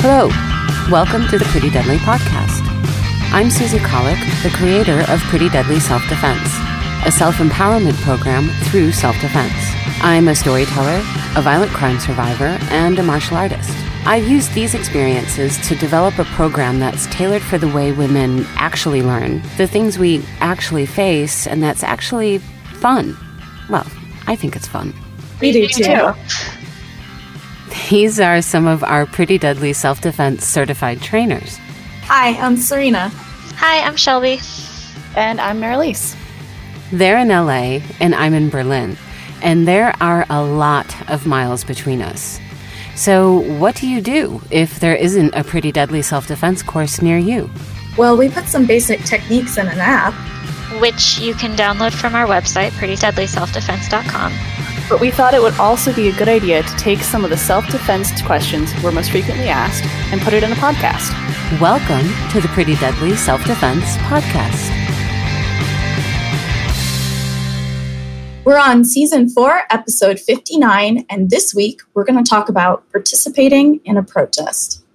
Hello, welcome to the Pretty Deadly podcast. I'm Susie Kahlich, the creator of Pretty Deadly Self Defense, a self empowerment program through self defense. I'm a storyteller, a violent crime survivor, and a martial artist. I've used these experiences to develop a program that's tailored for the way women actually learn, the things we actually face, and that's actually fun. Well, I think it's fun. We do too. These are some of our pretty deadly self defense certified trainers. Hi, I'm Serena. Hi, I'm Shelby. And I'm Marilise. They're in LA and I'm in Berlin, and there are a lot of miles between us. So, what do you do if there isn't a pretty deadly self defense course near you? Well, we put some basic techniques in an app, which you can download from our website, prettydeadlyselfdefense.com. But we thought it would also be a good idea to take some of the self defense questions we're most frequently asked and put it in a podcast. Welcome to the Pretty Deadly Self Defense Podcast. We're on season four, episode 59, and this week we're going to talk about participating in a protest.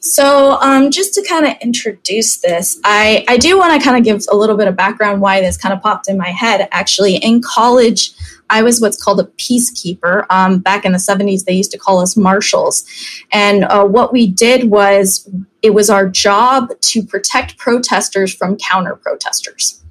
So, um, just to kind of introduce this, I, I do want to kind of give a little bit of background why this kind of popped in my head. Actually, in college, I was what's called a peacekeeper. Um, back in the 70s, they used to call us marshals. And uh, what we did was it was our job to protect protesters from counter protesters.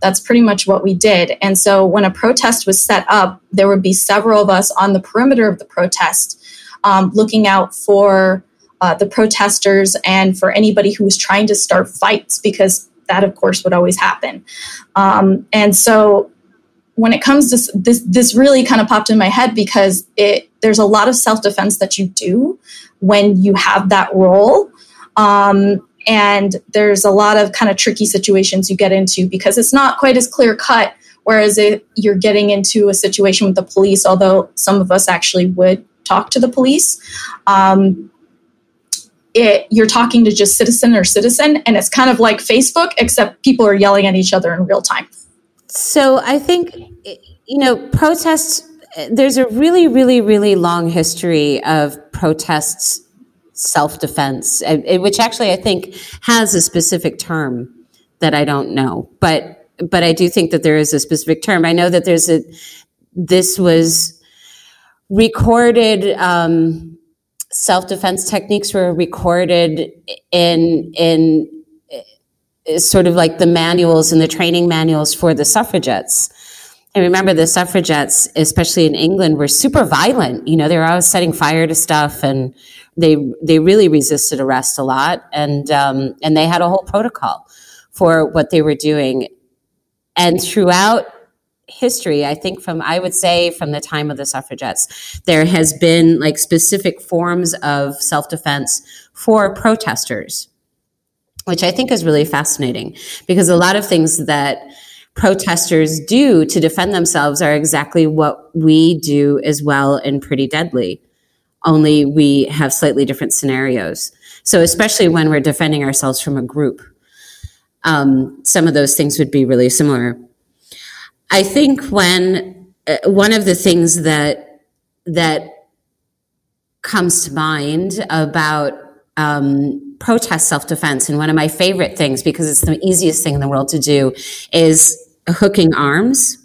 That's pretty much what we did. And so when a protest was set up, there would be several of us on the perimeter of the protest um, looking out for uh, the protesters and for anybody who was trying to start fights because that of course would always happen um, and so when it comes to this this really kind of popped in my head because it there's a lot of self-defense that you do when you have that role um, and there's a lot of kind of tricky situations you get into because it's not quite as clear cut whereas if you're getting into a situation with the police although some of us actually would talk to the police um, it, you're talking to just citizen or citizen, and it's kind of like Facebook, except people are yelling at each other in real time. So I think, eh, you know, protests, eh, there's a really, really, really long history of protests self defense, eh, which actually I think has a specific term that I don't know, but but I do think that there is a specific term. I know that there's a this was recorded um, self defense techniques were recorded in in uh, sort of like the manuals and the training manuals for the suffragettes. And remember, the suffragettes, especially in England, were super violent. You know, they were always setting fire to stuff, and they they really resisted arrest a lot, and um, and they had a whole protocol for what they were doing. And throughout history, I think from, I would say from the time of the suffragettes, there has been like specific forms of self defense for protesters, which I think is really fascinating because a lot of things that protesters do to defend themselves are exactly what we do as well in Pretty Deadly, only we have slightly different scenarios. So, especially when we're defending ourselves from a group, um, some of those things would be really similar. I think when uh, one of the things that that comes to mind about um, protest self-defense, and one of my favorite things because it's the easiest thing in the world to do, is hooking arms.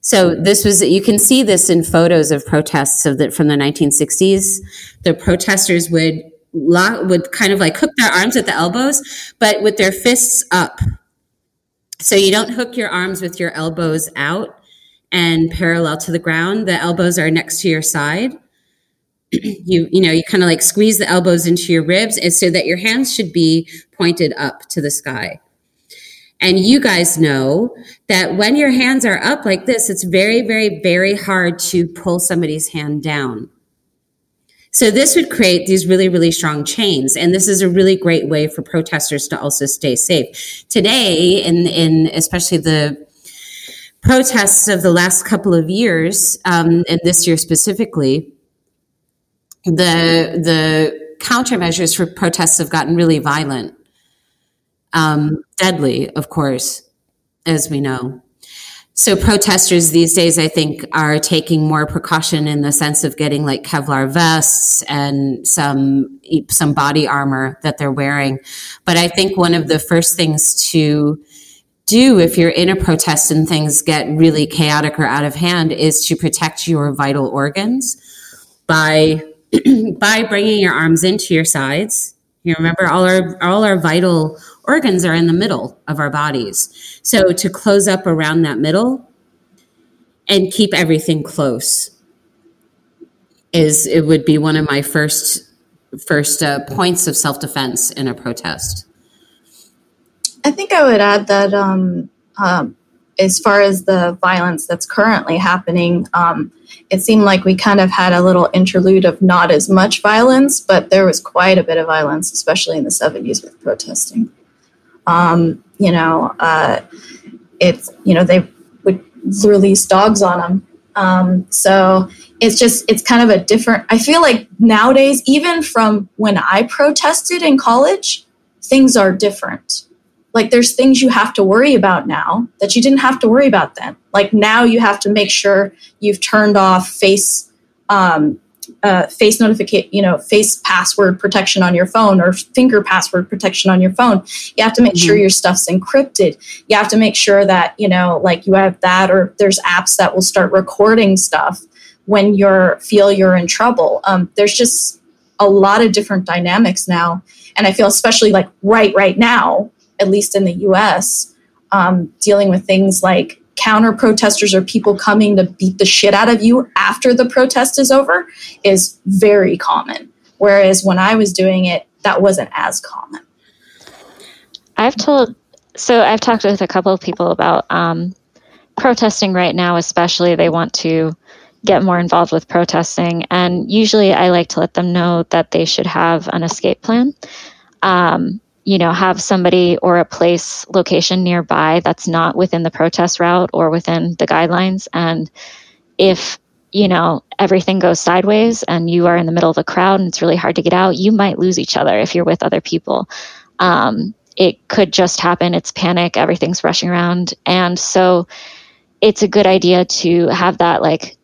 So this was you can see this in photos of protests of the, from the 1960s. The protesters would lock, would kind of like hook their arms at the elbows, but with their fists up so you don't hook your arms with your elbows out and parallel to the ground. The elbows are next to your side. You you know you kind of like squeeze the elbows into your ribs and so that your hands should be pointed up to the sky. And you guys know that when your hands are up like this, it's very, very, very hard to pull somebody's hand down. So this would create these really, really strong chains. And this is a really great way for protesters to also stay safe. Today, in, in especially the protests of the last couple of years, um, and this year specifically, the, the countermeasures for protests have gotten really violent. Um, deadly, of course, as we know. so protesters these days, I think, are taking more precaution in the sense of getting like Kevlar vests and some some body armor that they're wearing. But I think one of the first things to do if you're in a protest and things get really chaotic or out of hand is to protect your vital organs by by bringing your arms into your sides. You remember all our all our vital organs are in the middle of our bodies. So to close up around that middle and keep everything close is it would be one of my first first uh, points of self defense in a protest. I think I would add that um, um, as far as the violence that's currently happening, um, it seemed like we kind of had a little interlude of not as much violence, but there was quite a bit of violence, especially in the 70s with protesting. Um, you know, uh, it's, you know, they would release dogs on them. Um, so it's just, it's kind of a different, I feel like nowadays, even from when I protested in college, things are different like there's things you have to worry about now that you didn't have to worry about then. Like now you have to make sure you've turned off face um, uh, face notification you know face password protection on your phone or finger password protection on your phone. You have to make mm-hmm. sure your stuff's encrypted. You have to make sure that you know like you have that or there's apps that will start recording stuff when you're feel you're in trouble. Um, there's just a lot of different dynamics now and i feel especially like right right now at least in the US, um, dealing with things like counter protesters or people coming to beat the shit out of you after the protest is over is very common. Whereas when I was doing it, that wasn't as common. I've told, so I've talked with a couple of people about um, protesting right now, especially. They want to get more involved with protesting. And usually I like to let them know that they should have an escape plan. Um, you know, have somebody or a place location nearby that's not within the protest route or within the guidelines. And if, you know, everything goes sideways and you are in the middle of a crowd and it's really hard to get out, you might lose each other if you're with other people. Um, it could just happen. It's panic, everything's rushing around. And so it's a good idea to have that like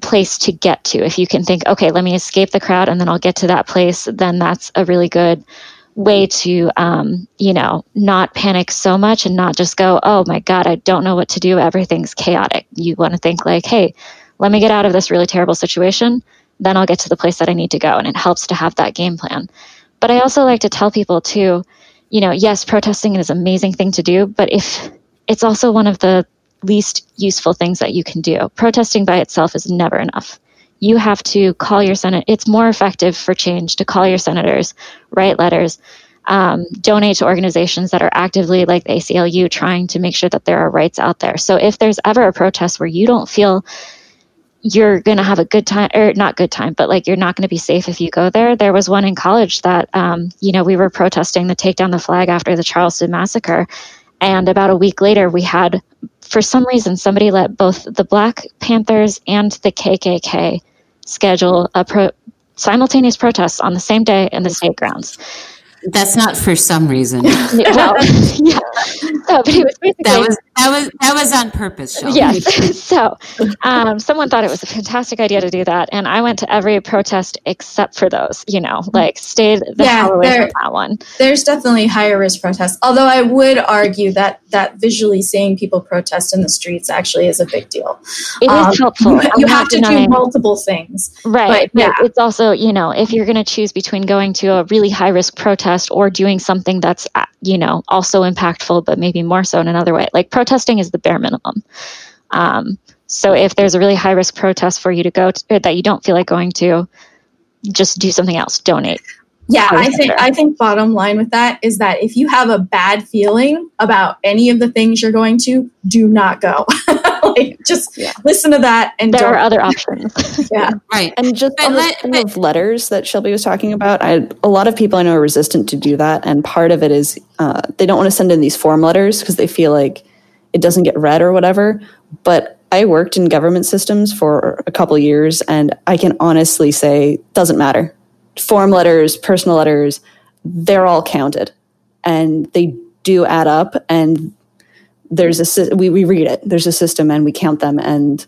place to get to. If you can think, okay, let me escape the crowd and then I'll get to that place, then that's a really good way to um, you know not panic so much and not just go oh my god i don't know what to do. Everything's chaotic. You want to think like hey let me get out of this really terrible situation. Then i'll get to the place that i need to go. And it helps to have that game plan. But i also like to tell people too you know yes protesting is an amazing thing to do but if it's also one of the least useful things that you can do. Protesting by itself is never enough you have to call your senate. It's more effective for change to call your senators, write letters, um, donate to organizations that are actively, like the ACLU, trying to make sure that there are rights out there. So if there's ever a protest where you don't feel you're going to have a good time, or not good time, but like you're not going to be safe if you go there. There was one in college that, um, you know, we were protesting the take down the flag after the Charleston massacre. And about a week later, we had for some reason, somebody let both the Black Panthers and the KKK schedule a pro- simultaneous protests on the same day in the state grounds. That's not for some reason. well, yeah. So, but was that was that was that was on purpose. Shelby. Yes. so, um, someone thought it was a fantastic idea to do that, and I went to every protest except for those. You know, like stayed the yeah, hell away there, from that one. There's definitely higher risk protests. Although I would argue that that visually seeing people protest in the streets actually is a big deal. It um, is helpful. You, you have to denying. do multiple things, right? But, yeah. It's also you know if you're going to choose between going to a really high risk protest or doing something that's you know also impactful but maybe more so in another way. Like protesting is the bare minimum. Um, so if there's a really high risk protest for you to go to, that you don't feel like going to just do something else. Donate. Yeah i think i think bottom line with that is that if you have a bad feeling about any of the things you're going to do not go like just yeah. listen to that and there are other options. Yeah. Right. And just on let, the of letters that shelby was talking about I, a lot of people i know are resistant to do that. And part of it is uh, they don't want to send in these form letters because they feel like it doesn't get read or whatever. But i worked in government systems for a couple years and i can honestly say doesn't matter. Form letters, personal letters, they're all counted. And they do add up. And there's a we, we read it. There's a system and we count them and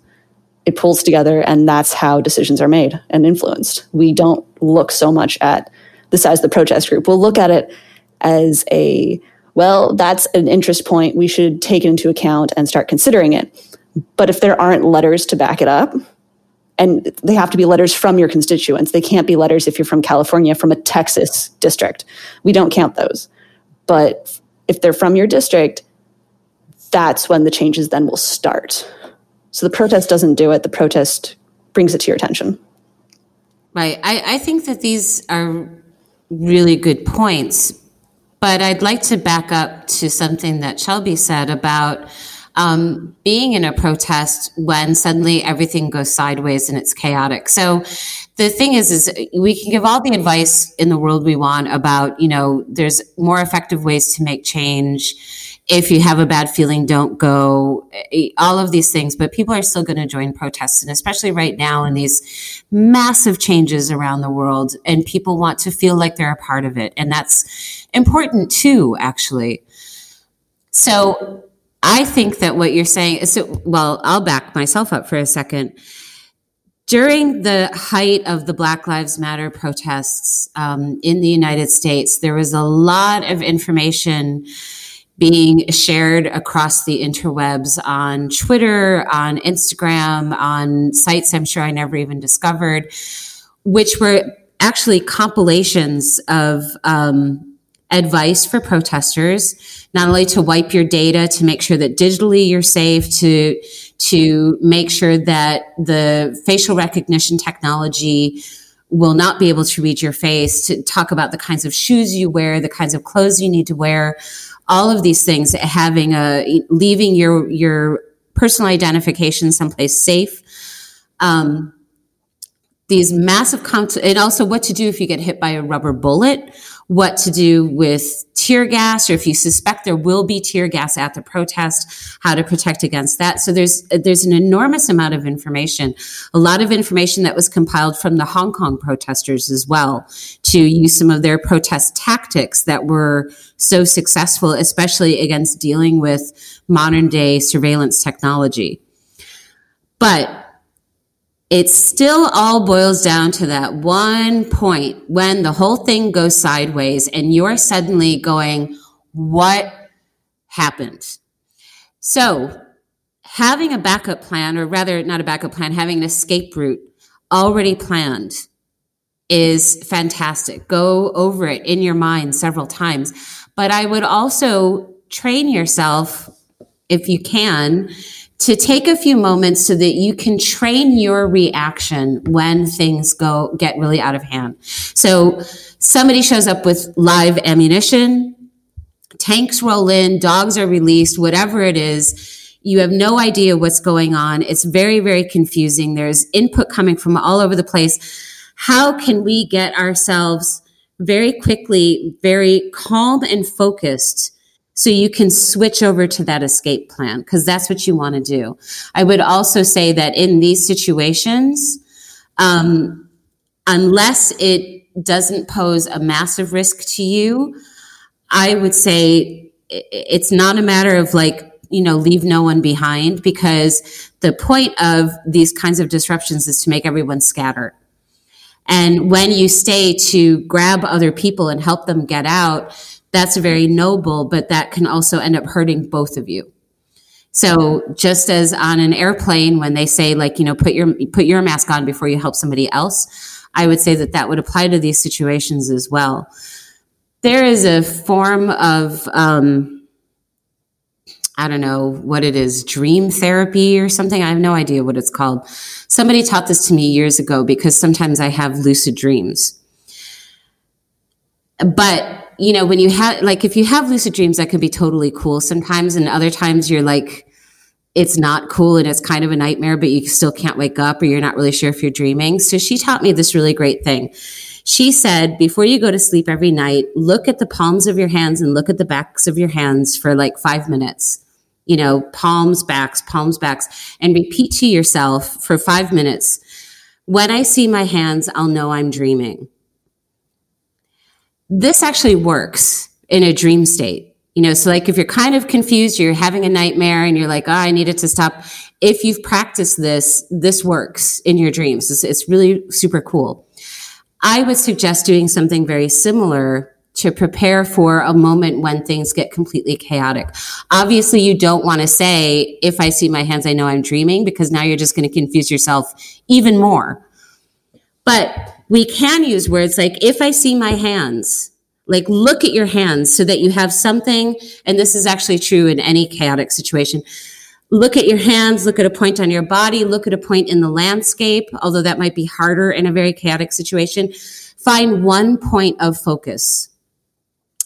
it pulls together and that's how decisions are made and influenced. We don't look so much at the size of the protest group. We'll look at it as a well that's an interest point. We should take it into account and start considering it. But if there aren't letters to back it up and they have to be letters from your constituents they can't be letters if you're from california from a texas district. We don't count those. But if they're from your district that's when the changes then will start. So the protest doesn't do it, the protest brings it to your attention. Right. I, I think that these are really good points, but I'd like to back up to something that Shelby said about um, being in a protest when suddenly everything goes sideways and it's chaotic. So the thing is, is we can give all the advice in the world we want about, you know, there's more effective ways to make change if you have a bad feeling, don't go, eh, all of these things. But people are still going to join protests. And especially right now in these massive changes around the world, and people want to feel like they're a part of it. And that's important too, actually. So I think that what you're saying is, so, well, I'll back myself up for a second. During the height of the Black Lives Matter protests um, in the United States, there was a lot of information being shared across the interwebs on Twitter, on Instagram, on sites I'm sure I never even discovered, which were actually compilations of um, advice for protesters, not only to wipe your data to make sure that digitally you're safe, to to make sure that the facial recognition technology will not be able to read your face, to talk about the kinds of shoes you wear, the kinds of clothes you need to wear, all of these things, having a leaving your your personal identification someplace safe. Um, these massive cons- and also what to do if you get hit by a rubber bullet, what to do with tear gas, or if you suspect there will be tear gas at the protest, how to protect against that. So there's there's an enormous amount of information, a lot of information that was compiled from the Hong Kong protesters as well to use some of their protest tactics that were so successful, especially against dealing with modern day surveillance technology. But it still all boils down to that one point when the whole thing goes sideways and you're suddenly going, what happened? So having a backup plan, or rather not a backup plan, having an escape route already planned is fantastic. Go over it in your mind several times. But I would also train yourself, if you can, to take a few moments so that you can train your reaction when things go get really out of hand. So somebody shows up with live ammunition, tanks roll in, dogs are released, whatever it is. You have no idea what's going on. It's very, very confusing. There's input coming from all over the place. How can we get ourselves very quickly, very calm and focused so you can switch over to that escape plan because that's what you want to do. I would also say that in these situations, um, unless it doesn't pose a massive risk to you, I would say it's not a matter of like, you know, leave no one behind because the point of these kinds of disruptions is to make everyone scatter. And when you stay to grab other people and help them get out, that's very noble, but that can also end up hurting both of you. So just as on an airplane, when they say like, you know, put your, put your mask on before you help somebody else, I would say that that would apply to these situations as well. There is a form of, um, I don't know what it is, dream therapy or something. I have no idea what it's called. Somebody taught this to me years ago because sometimes I have lucid dreams. But you know, when you have, like, if you have lucid dreams, that can be totally cool sometimes. And other times you're like, it's not cool and it's kind of a nightmare, but you still can't wake up or you're not really sure if you're dreaming. So she taught me this really great thing. She said, before you go to sleep every night, look at the palms of your hands and look at the backs of your hands for like five minutes. You know, palms, backs, palms, backs, and repeat to yourself for five minutes. When I see my hands, I'll know I'm dreaming this actually works in a dream state. You know, so like if you're kind of confused, you're having a nightmare and you're like, oh, I need it to stop. If you've practiced this, this works in your dreams. It's, it's really super cool. I would suggest doing something very similar to prepare for a moment when things get completely chaotic. Obviously, you don't want to say, if I see my hands, I know I'm dreaming, because now you're just going to confuse yourself even more. But we can use words like, if I see my hands, like look at your hands so that you have something. And this is actually true in any chaotic situation. Look at your hands, look at a point on your body, look at a point in the landscape, although that might be harder in a very chaotic situation. Find one point of focus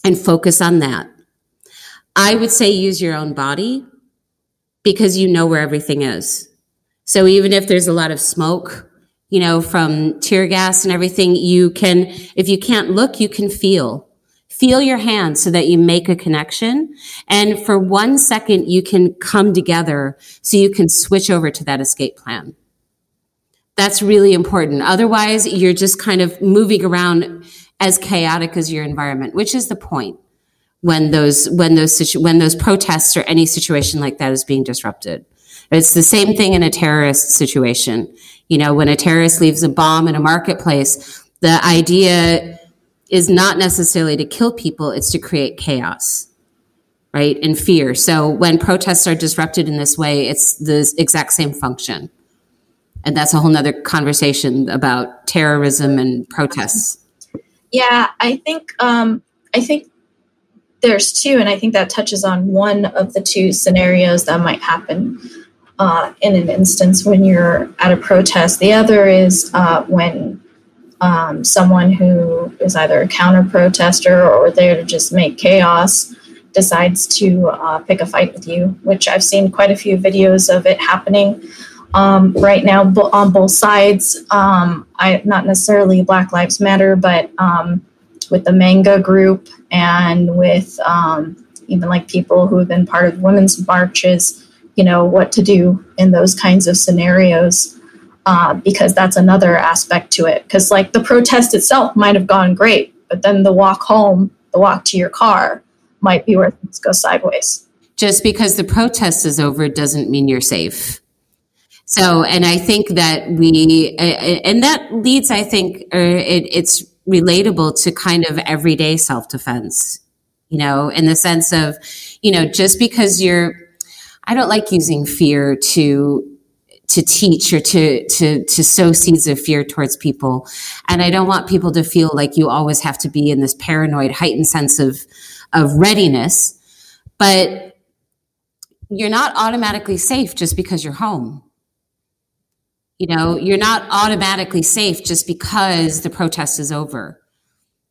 and focus on that. I would say use your own body because you know where everything is. So even if there's a lot of smoke, you know, from tear gas and everything, you can, if you can't look, you can feel. Feel your hands so that you make a connection. And for one second, you can come together so you can switch over to that escape plan. That's really important. Otherwise, you're just kind of moving around as chaotic as your environment, which is the point when those, when those, situ- when those protests or any situation like that is being disrupted. It's the same thing in a terrorist situation. You know, when a terrorist leaves a bomb in a marketplace, the idea is not necessarily to kill people, it's to create chaos, right? And fear. So when protests are disrupted in this way, it's the exact same function. And that's a whole nother conversation about terrorism and protests. Yeah, I think um, I think there's two, and I think that touches on one of the two scenarios that might happen uh, in an instance when you're at a protest. The other is uh, when um, someone who is either a counter protester or there to just make chaos decides to uh, pick a fight with you, which I've seen quite a few videos of it happening um, right now on both sides. Um, I not necessarily Black Lives Matter, but um, with the MAGA group and with um, even like people who have been part of women's marches, you know what to do in those kinds of scenarios uh, because that's another aspect to it. Because like the protest itself might have gone great, but then the walk home, the walk to your car, might be where things go sideways. Just because the protest is over doesn't mean you're safe. So, and I think that we, and that leads, I think, it, it's relatable to kind of everyday self defense, you know, in the sense of, you know, just because you're, I don't like using fear to to teach or to to to sow seeds of fear towards people. And i don't want people to feel like you always have to be in this paranoid heightened sense of of readiness. But you're not automatically safe just because you're home. You know you're not automatically safe just because the protest is over.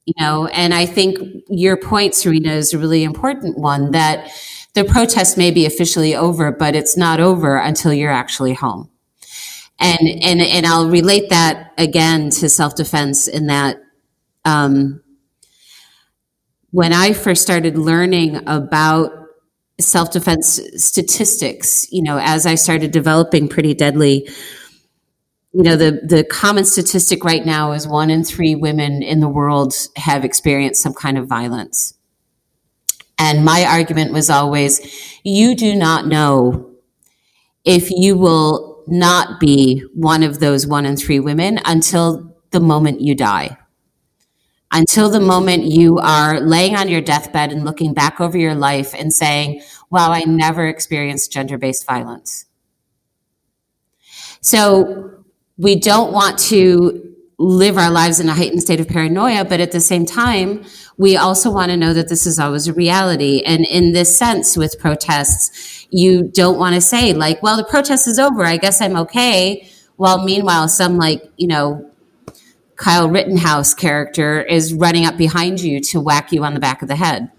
You know and i think your point serena is a really important one that the protest may be officially over but it's not over until you're actually home and and and I'll relate that again to self defense in that um, when I first started learning about self defense statistics, you know, as I started developing pretty deadly, you know, the the common statistic right now is one in three women in the world have experienced some kind of violence. And my argument was always, you do not know if you will not be one of those one in three women until the moment you die. Until the moment you are laying on your deathbed and looking back over your life and saying, wow, I never experienced gender based violence. So we don't want to live our lives in a heightened state of paranoia, but at the same time, we also want to know that this is always a reality. And in this sense, with protests, you don't want to say, like, well, the protest is over. I guess I'm okay. While meanwhile, some, like, you know, Kyle Rittenhouse character is running up behind you to whack you on the back of the head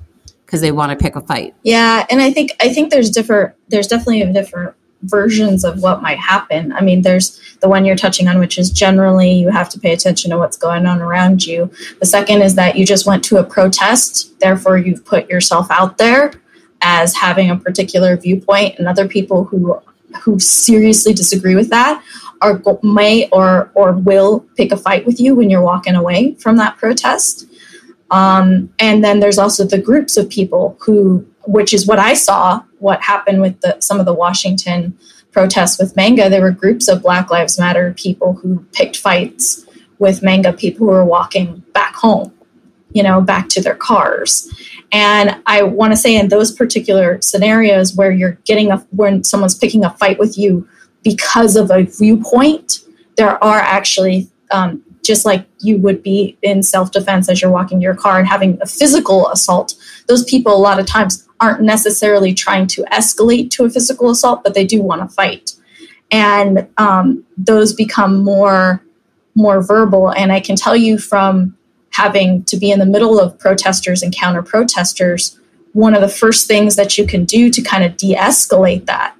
because they want to pick a fight. Yeah, and I think I think there's different. There's definitely a different versions of what might happen. I mean, there's the one you're touching on, which is generally you have to pay attention to what's going on around you. The second is that you just went to a protest, therefore, you've put yourself out there as having a particular viewpoint, and other people who who seriously disagree with that are may or or will pick a fight with you when you're walking away from that protest. Um, and then there's also the groups of people who which is what I saw. What happened with the, some of the Washington protests with MAGA. There were groups of Black Lives Matter people who picked fights with MAGA people who were walking back home, you know, back to their cars. And I want to say in those particular scenarios where you're getting a when someone's picking a fight with you because of a viewpoint, there are actually um, just like you would be in self defense as you're walking your car and having a physical assault. Those people a lot of times aren't necessarily trying to escalate to a physical assault, but they do want to fight, and um, those become more more verbal. And I can tell you from having to be in the middle of protesters and counter protesters, one of the first things that you can do to kind of de escalate that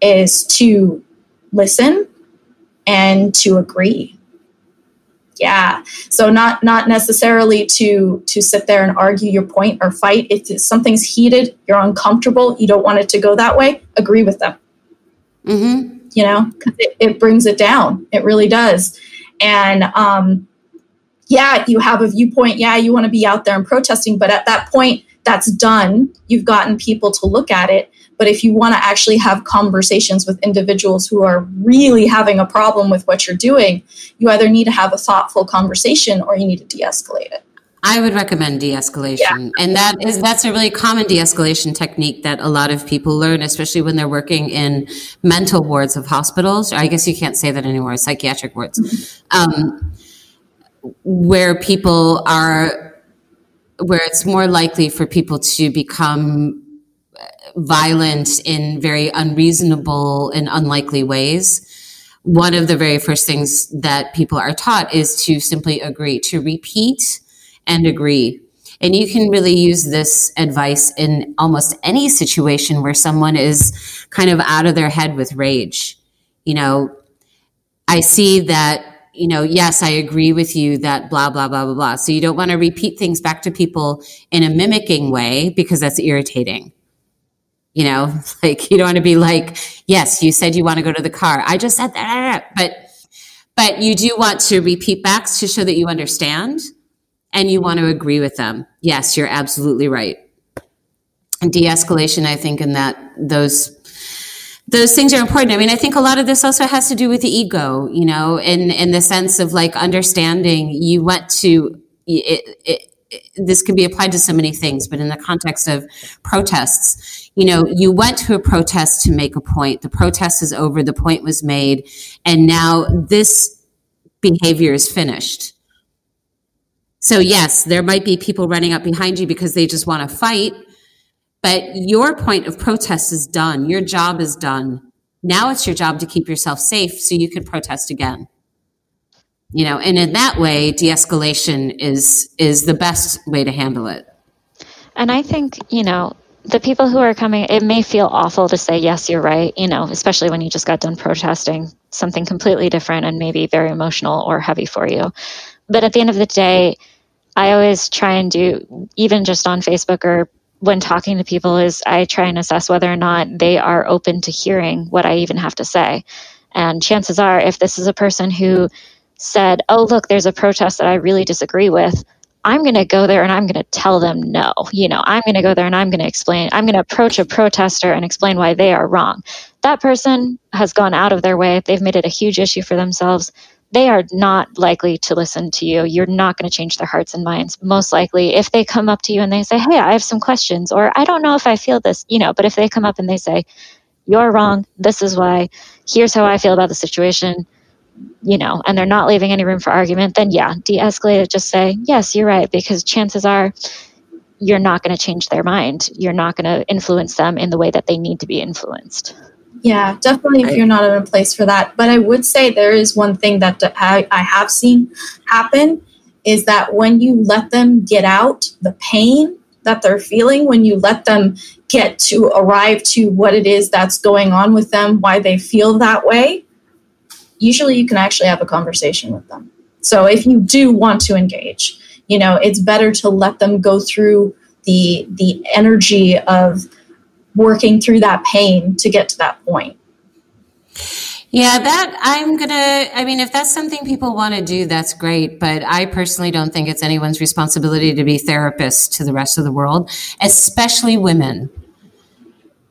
is to listen and to agree yeah so not not necessarily to to sit there and argue your point or fight if something's heated you're uncomfortable you don't want it to go that way agree with them mm-hmm. you know it, it brings it down it really does and um yeah, you have a viewpoint. Yeah, you want to be out there and protesting. But at that point, that's done. You've gotten people to look at it. But if you want to actually have conversations with individuals who are really having a problem with what you're doing, you either need to have a thoughtful conversation or you need to de escalate it. I would recommend de-escalation. Yeah. And that is that's a really common de-escalation technique that a lot of people learn, especially when they're working in mental wards of hospitals. I guess you can't say that anymore, psychiatric wards. Mm-hmm. Um, where people are where it's more likely for people to become violent in very unreasonable and unlikely ways one of the very first things that people are taught is to simply agree to repeat and agree and you can really use this advice in almost any situation where someone is kind of out of their head with rage you know i see that you know, yes, I agree with you that blah, blah, blah, blah, blah. So you don't want to repeat things back to people in a mimicking way because that's irritating. You know, like you don't want to be like, yes, you said you want to go to the car. I just said that. But, but you do want to repeat back to show that you understand and you want to agree with them. Yes, you're absolutely right. And de-escalation, I think, in that those those things are important. I mean, I think a lot of this also has to do with the ego, you know, in in the sense of like understanding you went to it, it, this can be applied to so many things, but in the context of protests, you know, you went to a protest to make a point. The protest is over, the point was made, and now this behavior is finished. So yes, there might be people running up behind you because they just want to fight, but your point of protest is done. Your job is done. Now it's your job to keep yourself safe so you can protest again. You know, and in that way, de-escalation is is the best way to handle it. And I think, you know, the people who are coming, it may feel awful to say, yes, you're right, you know, especially when you just got done protesting something completely different and maybe very emotional or heavy for you. But at the end of the day, I always try and do, even just on Facebook or when talking to people is I try and assess whether or not they are open to hearing what I even have to say. And chances are, if this is a person who said, Oh, look, there's a protest that I really disagree with, I'm going to go there and I'm going to tell them no. You know, I'm going to go there and I'm going to explain, I'm going to approach a protester and explain why they are wrong. That person has gone out of their way. They've made it a huge issue for themselves they are not likely to listen to you. You're not going to change their hearts and minds. Most likely, if they come up to you and they say, Hey, I have some questions, or I don't know if I feel this, you know, but if they come up and they say, You're wrong, this is why, here's how I feel about the situation, you know, and they're not leaving any room for argument, then yeah, de escalate it. Just say, Yes, you're right, because chances are you're not going to change their mind. You're not going to influence them in the way that they need to be influenced. Yeah, definitely if you're not in a place for that. But I would say there is one thing that I, I have seen happen is that when you let them get out the pain that they're feeling, when you let them get to arrive to what it is that's going on with them, why they feel that way, usually you can actually have a conversation with them. So if you do want to engage, you know, it's better to let them go through the the energy of working through that pain to get to that point. Yeah, that I'm gonna. I mean, if that's something people want to do, that's great. But I personally don't think it's anyone's responsibility to be therapists to the rest of the world, especially women.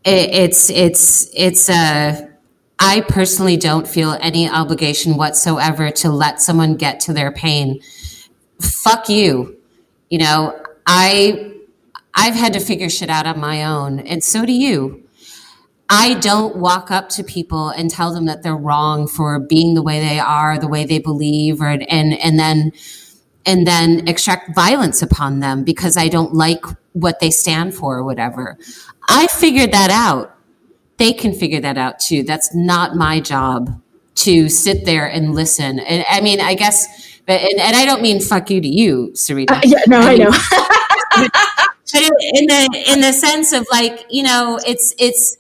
It, it's it's it's a. I personally don't feel any obligation whatsoever to let someone get to their pain. Fuck you. You know, I I've had to figure shit out on my own, and so do you. I don't walk up to people and tell them that they're wrong for being the way they are, the way they believe, or and and then and then extract violence upon them because I don't like what they stand for or whatever. I figured that out. They can figure that out too. That's not my job to sit there and listen. And I mean, I guess, but and, and I don't mean fuck you to you, Sarita. Uh, yeah, no, I, I know. but in the in the sense of like, you know, it's it's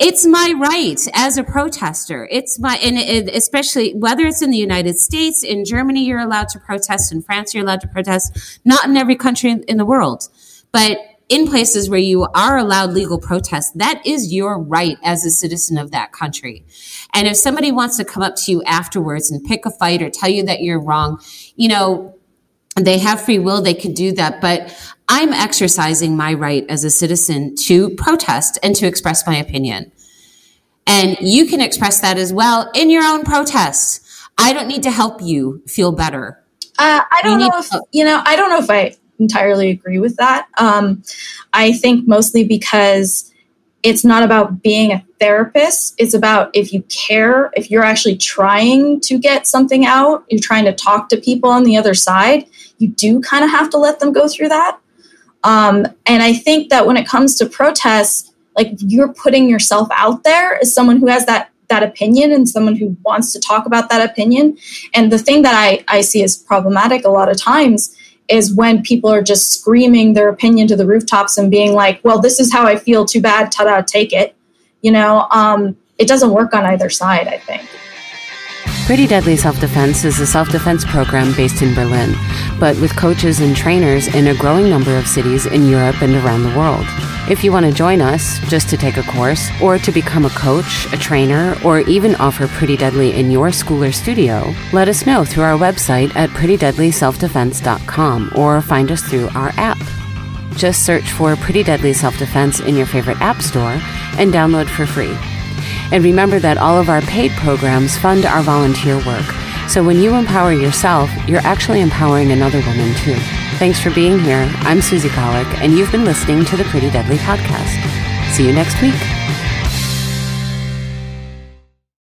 it's my right as a protester. It's my, and it, especially whether it's in the United States, in Germany, you're allowed to protest, in France, you're allowed to protest, not in every country in the world, but in places where you are allowed legal protest, that is your right as a citizen of that country. And if somebody wants to come up to you afterwards and pick a fight or tell you that you're wrong, you know, they have free will, they can do that. But I'm exercising my right as a citizen to protest and to express my opinion. And you can express that as well in your own protests. I don't need to help you feel better. Uh, I don't know if, you know, I don't know if I entirely agree with that. Um, I think mostly because it's not about being a therapist. It's about if you care, if you're actually trying to get something out, you're trying to talk to people on the other side, you do kind of have to let them go through that. Um, and I think that when it comes to protests, like you're putting yourself out there as someone who has that that opinion and someone who wants to talk about that opinion. And the thing that I, I see as problematic a lot of times is when people are just screaming their opinion to the rooftops and being like, well, this is how I feel, too bad, ta da, take it. You know, um, it doesn't work on either side, I think. Pretty Deadly Self Defense is a self defense program based in Berlin, but with coaches and trainers in a growing number of cities in Europe and around the world. If you want to join us, just to take a course, or to become a coach, a trainer, or even offer Pretty Deadly in your school or studio, let us know through our website at prettydeadlyselfdefense.com or find us through our app. Just search for Pretty Deadly Self Defense in your favorite app store and download for free. And remember that all of our paid programs fund our volunteer work. So when you empower yourself, you're actually empowering another woman too. Thanks for being here. I'm Susie Kahlich, and you've been listening to the Pretty Deadly Podcast. See you next week.